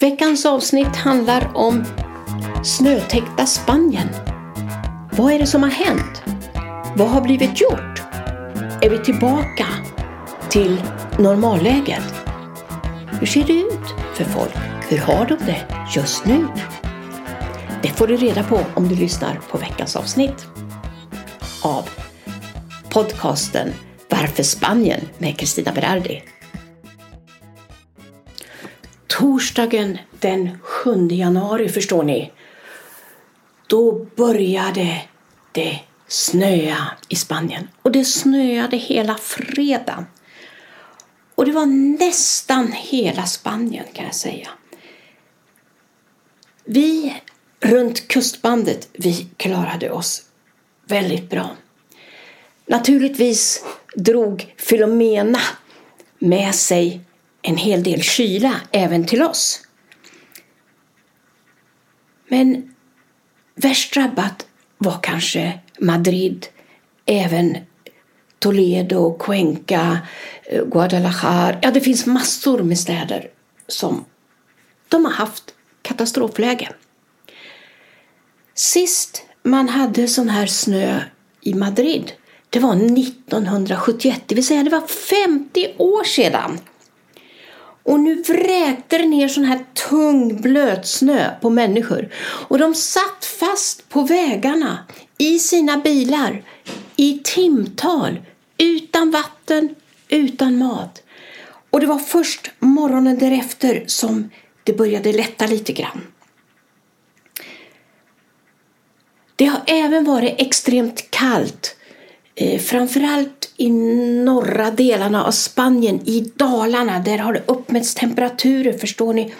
Veckans avsnitt handlar om snötäckta Spanien. Vad är det som har hänt? Vad har blivit gjort? Är vi tillbaka till normalläget? Hur ser det ut för folk? Hur har de det just nu? Det får du reda på om du lyssnar på veckans avsnitt av podcasten Varför Spanien med Kristina Berardi. Torsdagen den 7 januari förstår ni, då började det snöa i Spanien. Och det snöade hela fredagen. Och det var nästan hela Spanien kan jag säga. Vi runt kustbandet, vi klarade oss väldigt bra. Naturligtvis drog Filomena med sig en hel del kyla även till oss. Men värst drabbat var kanske Madrid, även Toledo, Cuenca, eh, Guadalajara. Ja, det finns massor med städer som de har haft katastrofläge. Sist man hade sån här snö i Madrid, det var 1971, det vill säga det var 50 år sedan. Och nu vräkte det ner sån här tung blötsnö på människor. Och de satt fast på vägarna i sina bilar i timtal utan vatten, utan mat. Och det var först morgonen därefter som det började lätta lite grann. Det har även varit extremt kallt, eh, framförallt i norra delarna av Spanien, i Dalarna. Där har det uppmätts temperaturer, förstår ni,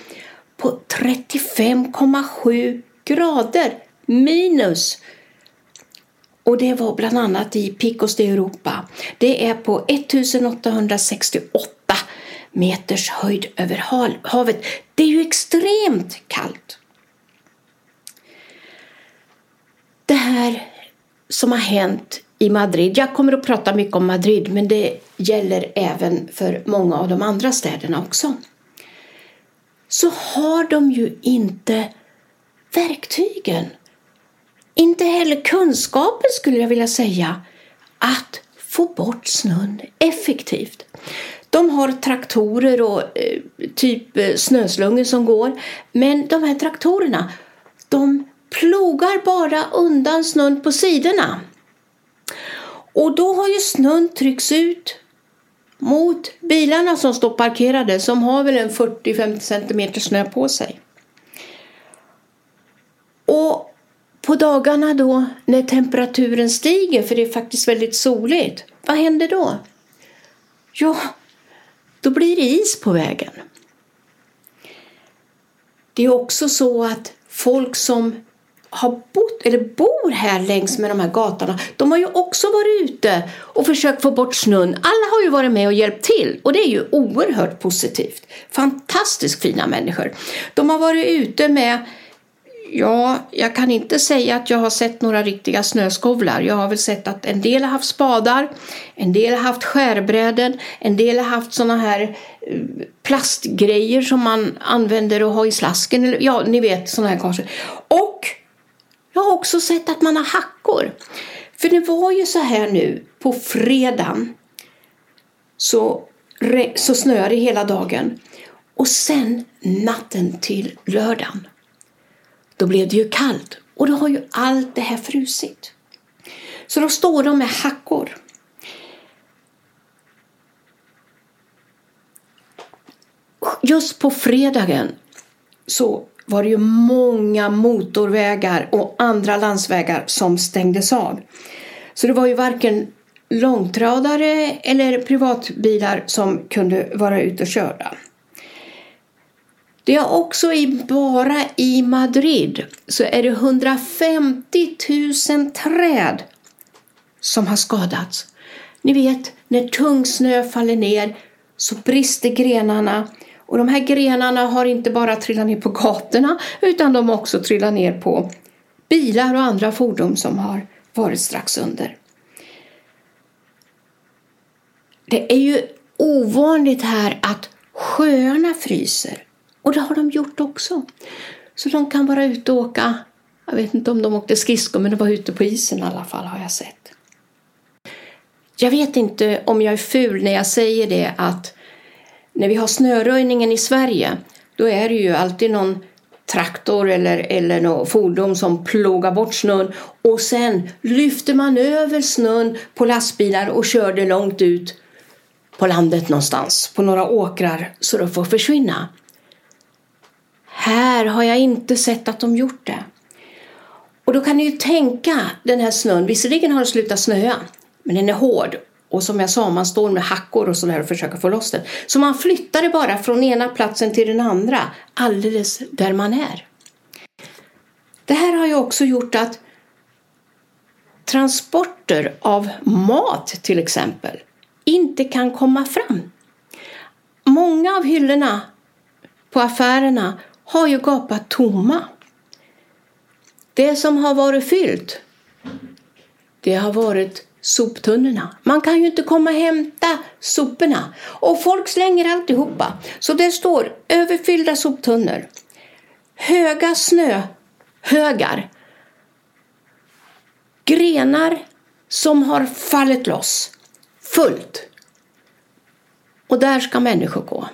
på 35,7 grader minus. Och det var bland annat i Picos de Europa. Det är på 1868 meters höjd över havet. Det är ju extremt kallt. Det här som har hänt i Madrid, jag kommer att prata mycket om Madrid men det gäller även för många av de andra städerna också. Så har de ju inte verktygen, inte heller kunskapen skulle jag vilja säga, att få bort snön effektivt. De har traktorer och eh, typ eh, snöslungor som går. Men de här traktorerna, de plogar bara undan snön på sidorna. Och då har ju snön tryckts ut mot bilarna som står parkerade som har väl en 40-50 centimeter snö på sig. Och på dagarna då när temperaturen stiger, för det är faktiskt väldigt soligt, vad händer då? Ja, då blir det is på vägen. Det är också så att folk som har bott eller bor här längs med de här gatorna, de har ju också varit ute och försökt få bort snön. Alla har ju varit med och hjälpt till och det är ju oerhört positivt. Fantastiskt fina människor. De har varit ute med Ja, jag kan inte säga att jag har sett några riktiga snöskovlar. Jag har väl sett att en del har haft spadar, en del har haft skärbräden, en del har haft såna här eh, plastgrejer som man använder och har i slasken. Ja, ni vet såna här kanske. Och jag har också sett att man har hackor. För det var ju så här nu på fredagen så, så snöade det hela dagen. Och sen natten till lördagen då blev det ju kallt och då har ju allt det här frusit. Så då står de med hackor. Just på fredagen så var det ju många motorvägar och andra landsvägar som stängdes av. Så det var ju varken långtradare eller privatbilar som kunde vara ute och köra. Det är också i, bara i Madrid så är det 150 000 träd som har skadats. Ni vet, när tung snö faller ner så brister grenarna och de här grenarna har inte bara trillat ner på gatorna utan de har också trillat ner på bilar och andra fordon som har varit strax under. Det är ju ovanligt här att sjöarna fryser Och det har de gjort också. Så de kan vara ute och åka. Jag vet inte om de åkte skridskor men de var ute på isen i alla fall har jag sett. Jag vet inte om jag är ful när jag säger det att när vi har snöröjningen i Sverige då är det ju alltid någon traktor eller, eller något fordon som plogar bort snön och sen lyfter man över snön på lastbilar och kör det långt ut på landet någonstans på några åkrar så det får försvinna. Här har jag inte sett att de gjort det. Och då kan ni ju tänka den här snön, visserligen har det slutat snöa men den är hård och som jag sa, man står med hackor och sådär och försöker få loss den. Så man flyttar det bara från ena platsen till den andra, alldeles där man är. Det här har ju också gjort att transporter av mat till exempel inte kan komma fram. Många av hyllorna på affärerna har ju gapat tomma. Det som har varit fyllt, det har varit soptunnorna. Man kan ju inte komma och hämta soporna. Och folk slänger alltihopa. Så det står överfyllda soptunnor. Höga snöhögar. Grenar som har fallit loss. Fullt. Och där ska människor gå.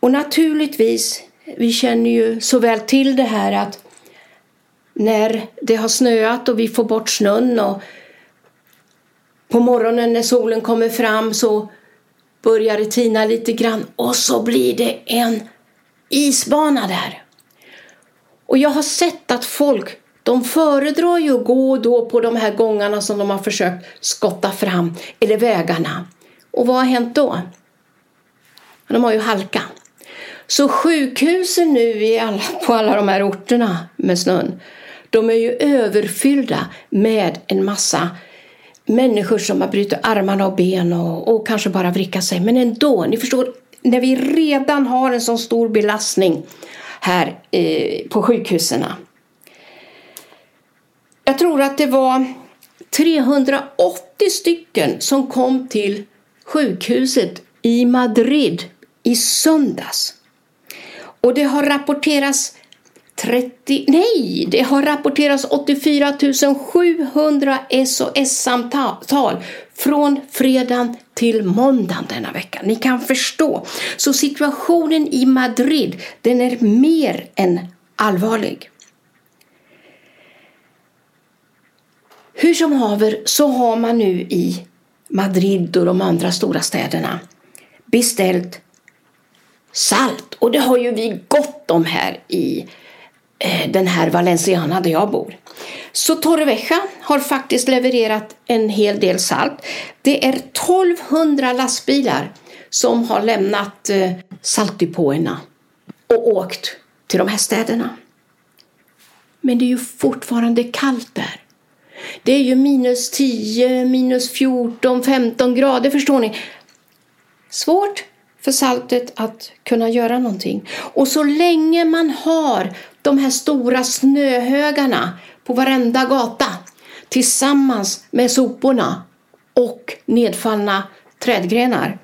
Och naturligtvis, vi känner ju så väl till det här att när det har snöat och vi får bort snön och på morgonen när solen kommer fram så börjar det tina lite grann och så blir det en isbana där. Och jag har sett att folk de föredrar ju att gå då på de här gångarna som de har försökt skotta fram, eller vägarna. Och vad har hänt då? De har ju halka. Så sjukhusen nu i alla, på alla de här orterna med snön, de är ju överfyllda med en massa människor som har brutit armarna och ben och, och kanske bara vrickat sig. Men ändå, ni förstår, när vi redan har en så stor belastning här eh, på sjukhusen. Jag tror att det var 380 stycken som kom till sjukhuset i Madrid i söndags. Och det har rapporterats 30, nej, det har rapporterats 84 700 SOS-samtal från fredagen till måndagen denna vecka. Ni kan förstå. Så situationen i Madrid, den är mer än allvarlig. Hur som haver så har man nu i Madrid och de andra stora städerna beställt salt. Och det har ju vi gott om här i Eh, den här Valenciana där jag bor. Så Torrevieja har faktiskt levererat en hel del salt. Det är 1200 lastbilar som har lämnat eh, saltdepåerna och åkt till de här städerna. Men det är ju fortfarande kallt där. Det är ju minus 10, minus 14, 15 grader förstår ni. Svårt för saltet att kunna göra någonting. Och så länge man har de här stora snöhögarna på varenda gata tillsammans med soporna och nedfallna trädgrenar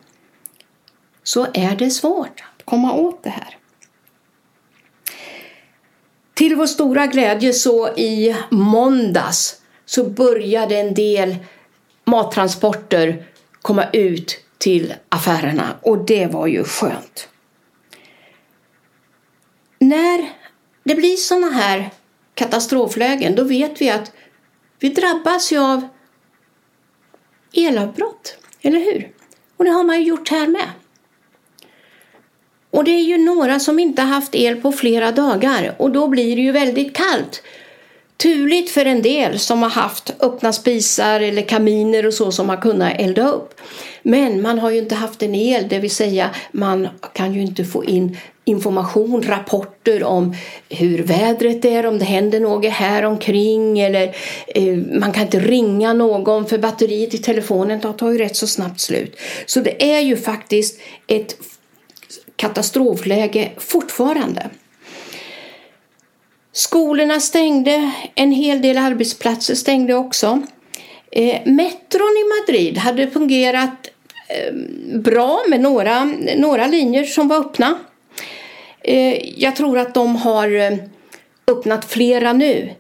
så är det svårt att komma åt det här. Till vår stora glädje så i måndags så började en del mattransporter komma ut till affärerna och det var ju skönt. När det blir sådana här katastroflägen då vet vi att vi drabbas ju av elavbrott, eller hur? Och det har man ju gjort här med. Och det är ju några som inte haft el på flera dagar och då blir det ju väldigt kallt. Turligt för en del som har haft öppna spisar eller kaminer och så som har kunnat elda upp. Men man har ju inte haft en el, det vill säga man kan ju inte få in information, rapporter om hur vädret är, om det händer något här omkring eller eh, man kan inte ringa någon för batteriet i telefonen tar ju rätt så snabbt slut. Så det är ju faktiskt ett katastrofläge fortfarande. Skolorna stängde, en hel del arbetsplatser stängde också. Eh, metron i Madrid hade fungerat eh, bra med några, några linjer som var öppna. Eh, jag tror att de har eh, öppnat flera nu.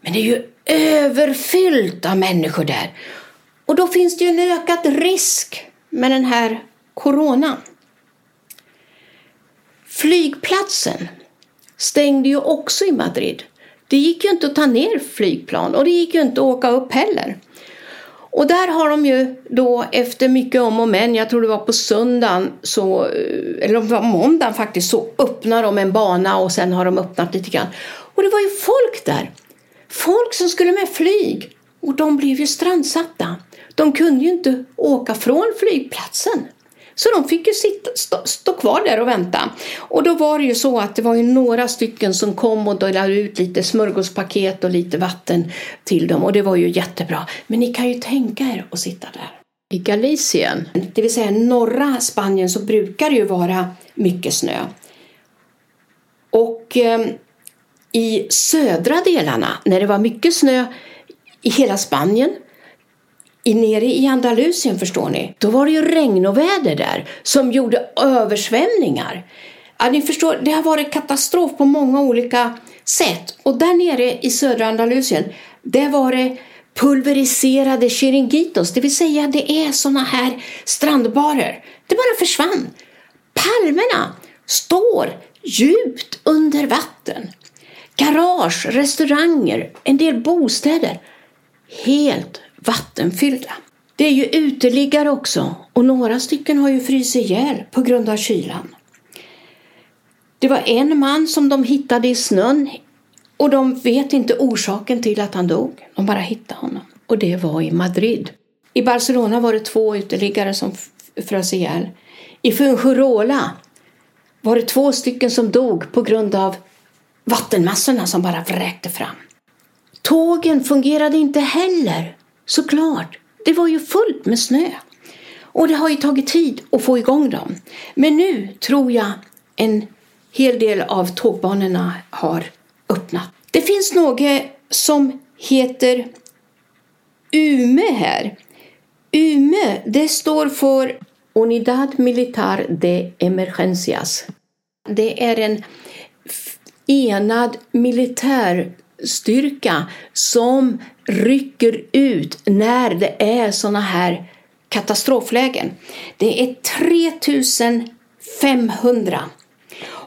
Men det är ju överfyllt av människor där. Och då finns det ju en ökad risk med den här coronan. Flygplatsen stängde ju också i Madrid. Det gick ju inte att ta ner flygplan och det gick ju inte att åka upp heller. Och där har de ju då efter mycket om och men, jag tror det var på söndagen, så, eller det var måndagen faktiskt, så öppnar de en bana och sen har de öppnat lite grann. Och det var ju folk där. Folk som skulle med flyg. Och de blev ju strandsatta. De kunde ju inte åka från flygplatsen. Så de fick ju sitta, stå, stå, kvar där och vänta. Och då var det ju så att det var ju några stycken som kom och delade ut lite smörgåspaket och lite vatten till dem och det var ju jättebra. Men ni kan ju tänka er att sitta där. I Galicien, det vill säga norra Spanien, så brukar det ju vara mycket snö. Och eh, i södra delarna, när det var mycket snö i hela Spanien i, nere i Andalusien förstår ni, då var det ju regn och väder där som gjorde översvämningar. Ja, ni förstår, det har varit katastrof på många olika sätt. Och där nere i södra Andalusien, där var det pulveriserade chiringuitos, det vill säga det är såna här strandbarer. Det bara försvann. Palmerna står djupt under vatten. Garage, restauranger, en del bostäder. Helt vattenfyllda. Det är ju uteliggare också och några stycken har ju frysit ihjäl på grund av kylan. Det var en man som de hittade i snön och de vet inte orsaken till att han dog. De bara hittade honom och det var i Madrid. I Barcelona var det två uteliggare som frös ihjäl. I Fuengirola var det två stycken som dog på grund av vattenmassorna som bara vräkte fram. Tågen fungerade inte heller Såklart, det var ju fullt med snö. Och det har ju tagit tid att få igång dem. Men nu tror jag en hel del av tågbanorna har öppnat. Det finns något som heter UME här. UME, det står för Unidad Militar de Emergencias. Det är en enad militär styrka som rycker ut när det är sådana här katastroflägen. Det är 3500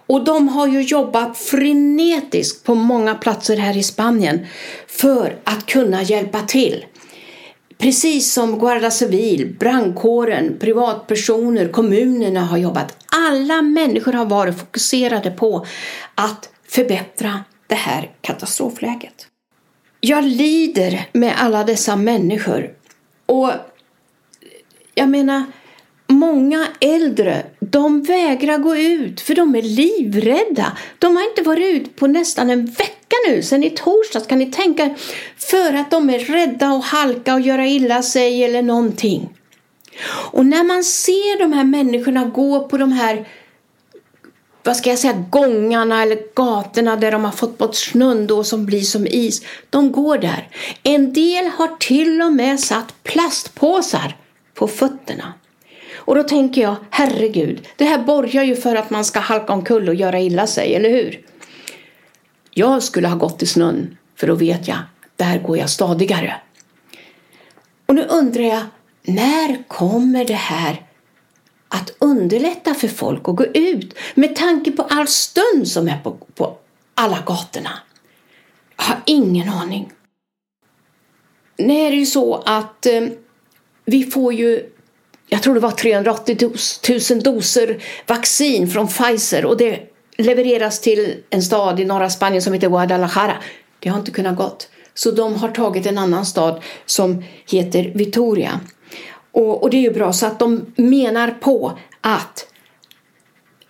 och de har ju jobbat frenetiskt på många platser här i Spanien för att kunna hjälpa till. Precis som Guarda Civil, brandkåren, privatpersoner, kommunerna har jobbat. Alla människor har varit fokuserade på att förbättra det här katastrofläget. Jag lider med alla dessa människor. Och jag menar, många äldre, de vägrar gå ut för de är livrädda. De har inte varit ut på nästan en vecka nu, sedan i torsdags kan ni tänka för att de är rädda att halka och göra illa sig eller någonting. Och när man ser de här människorna gå på de här vad ska jag säga, gångarna eller gatorna där de har fått bort snön då som blir som is. De går där. En del har till och med satt plastpåsar på fötterna. Och då tänker jag, herregud, det här borgar ju för att man ska halka omkull och göra illa sig, eller hur? Jag skulle ha gått i snön, för då vet jag, där går jag stadigare. Och nu undrar jag, när kommer det här att underlätta för folk att gå ut med tanke på all stund som är på, på alla gatorna? Jag har ingen aning. Nu är det ju så att eh, vi får ju, jag tror det var 380 000 doser vaccin från Pfizer och det levereras till en stad i norra Spanien som heter Guadalajara. Det har inte kunnat gått. Så de har tagit en annan stad som heter Vitoria. Och, och det är ju bra så att de menar på att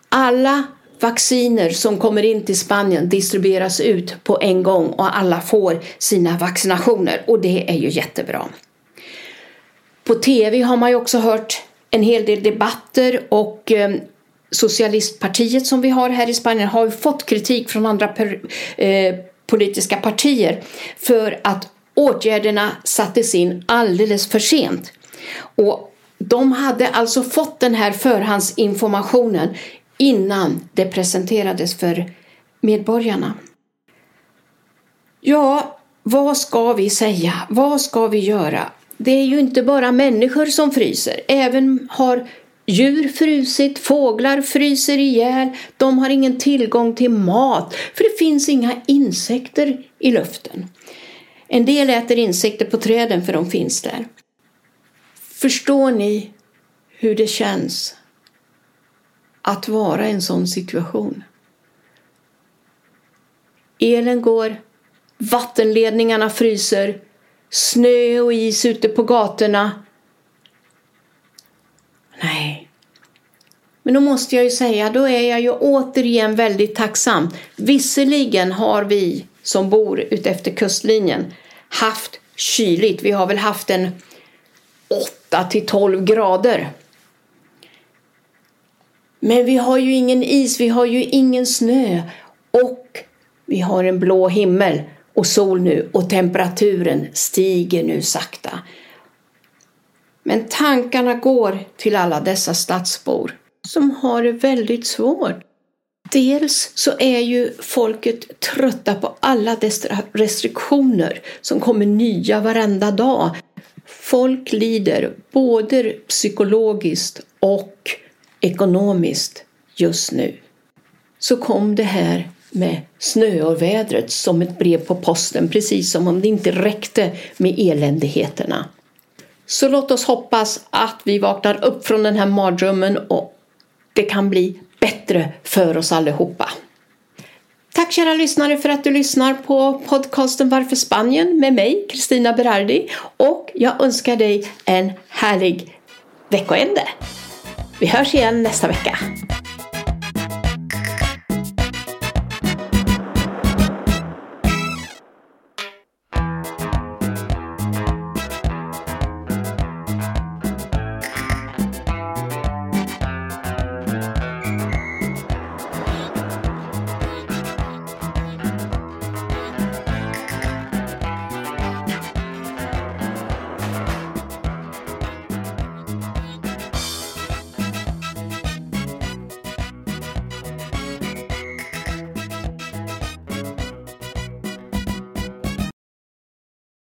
alla vacciner som kommer in till Spanien distribueras ut på en gång och alla får sina vaccinationer och det är ju jättebra. På tv har man ju också hört en hel del debatter och eh, Socialistpartiet som vi har här i Spanien har ju fått kritik från andra per, eh, politiska partier för att åtgärderna sattes in alldeles för sent. Och de hade alltså fått den här förhandsinformationen innan det presenterades för medborgarna. Ja, vad ska vi säga? Vad ska vi göra? Det är ju inte bara människor som fryser. Även har djur frusit, fåglar fryser ihjäl. De har ingen tillgång till mat för det finns inga insekter i luften. En del äter insekter på träden för de finns där. Förstår ni hur det känns att vara i en sån situation? Elen går, vattenledningarna fryser, snö och is ute på gatorna. Nej. Men då måste jag ju säga, då är jag ju återigen väldigt tacksam. Visserligen har vi som bor utefter kustlinjen haft kyligt. Vi har väl haft en 8 till 12 grader. Men vi har ju ingen is, vi har ju ingen snö och vi har en blå himmel och sol nu och temperaturen stiger nu sakta. Men tankarna går till alla dessa stadsbor som har det väldigt svårt. Dels så är ju folket trötta på alla dessa restriktioner som kommer nya varenda dag. Folk lider både psykologiskt och ekonomiskt just nu. Så kom det här med snöovädret som ett brev på posten, precis som om det inte räckte med eländigheterna. Så låt oss hoppas att vi vaknar upp från den här mardrömmen och det kan bli bättre för oss allihopa. Tack kära lyssnare för att du lyssnar på podcasten Varför Spanien med mig, Kristina Berardi. Och jag önskar dig en härlig veckoände. Vi hörs igen nästa vecka.